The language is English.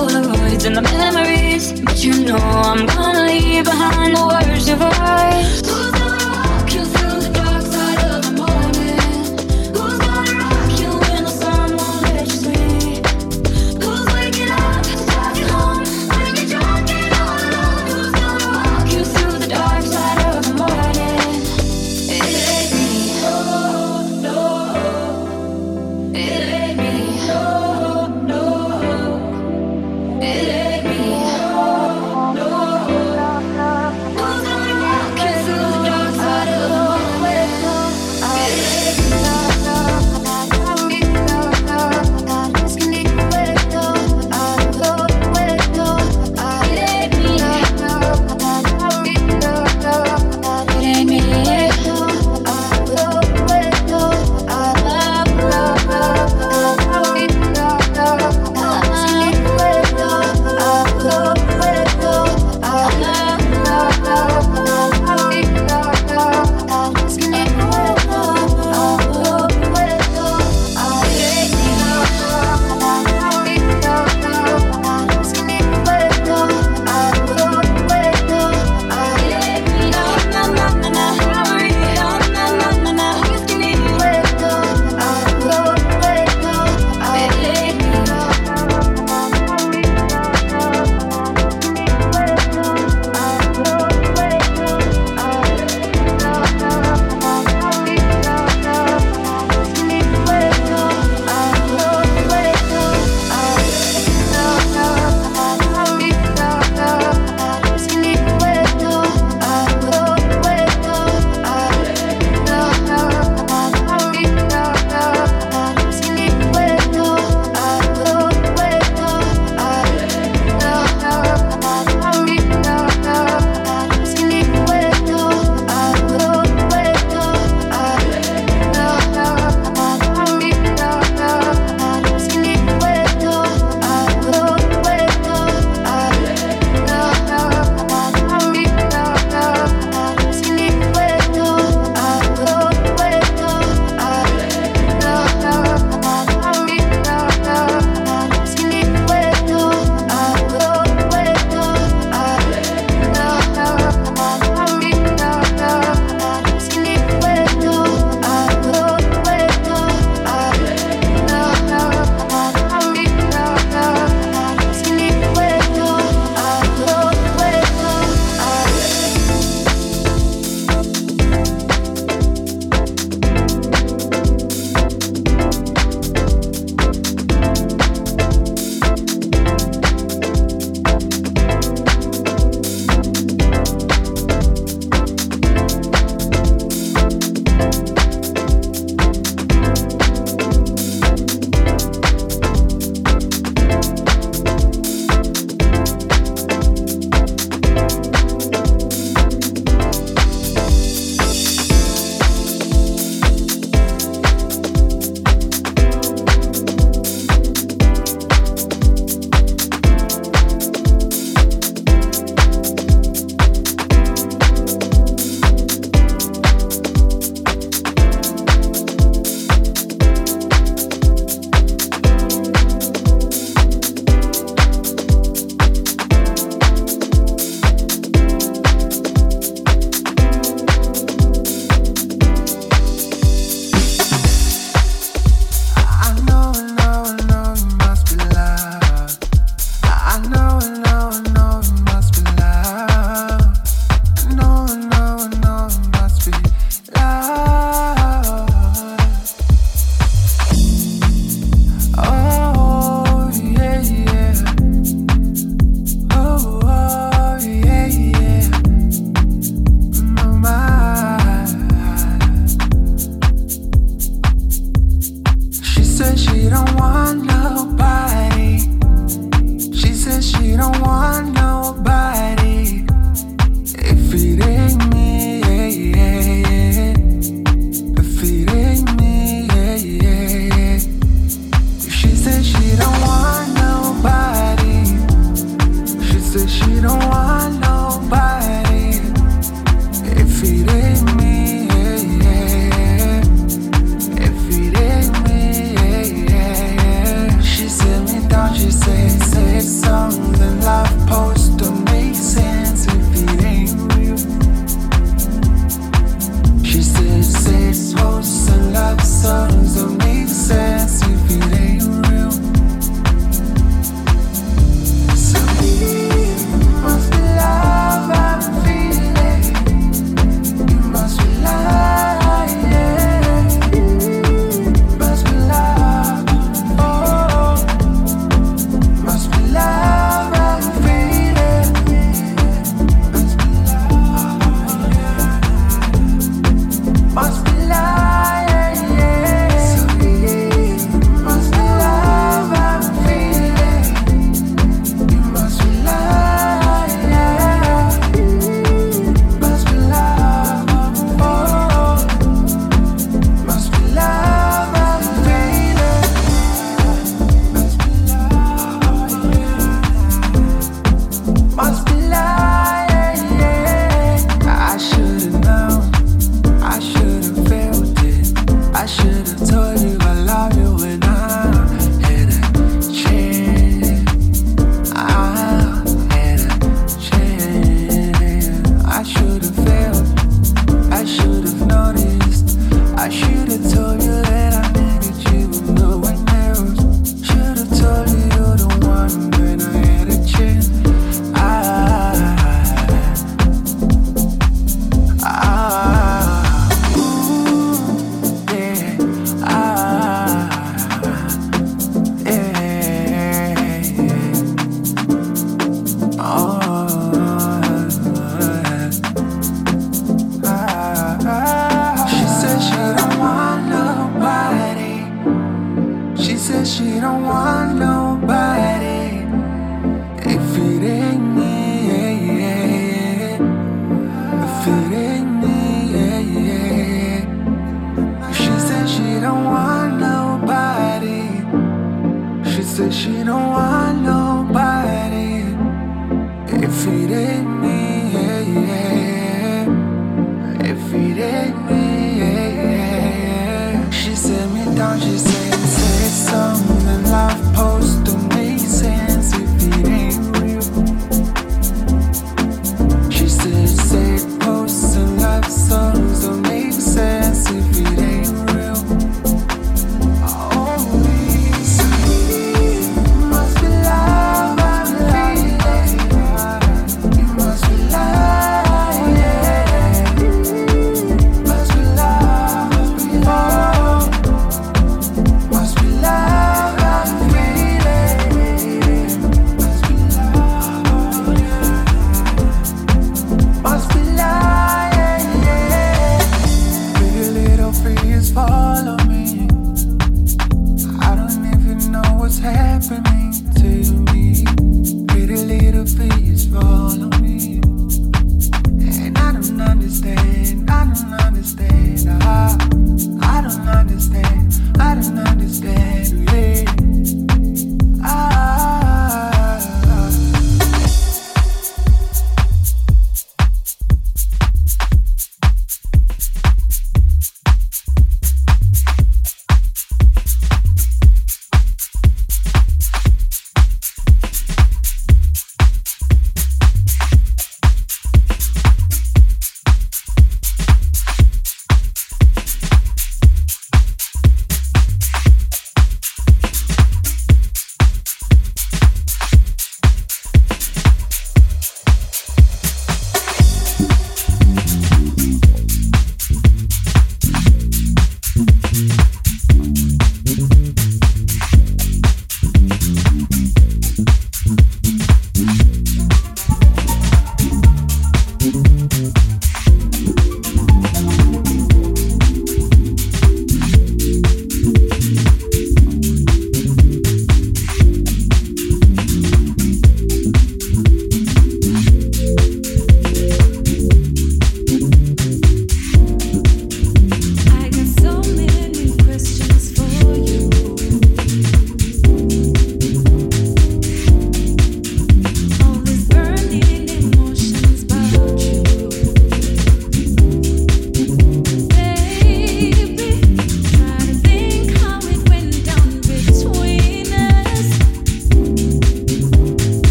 Polaroids and the memories, but you know I'm gonna leave behind the worst of us.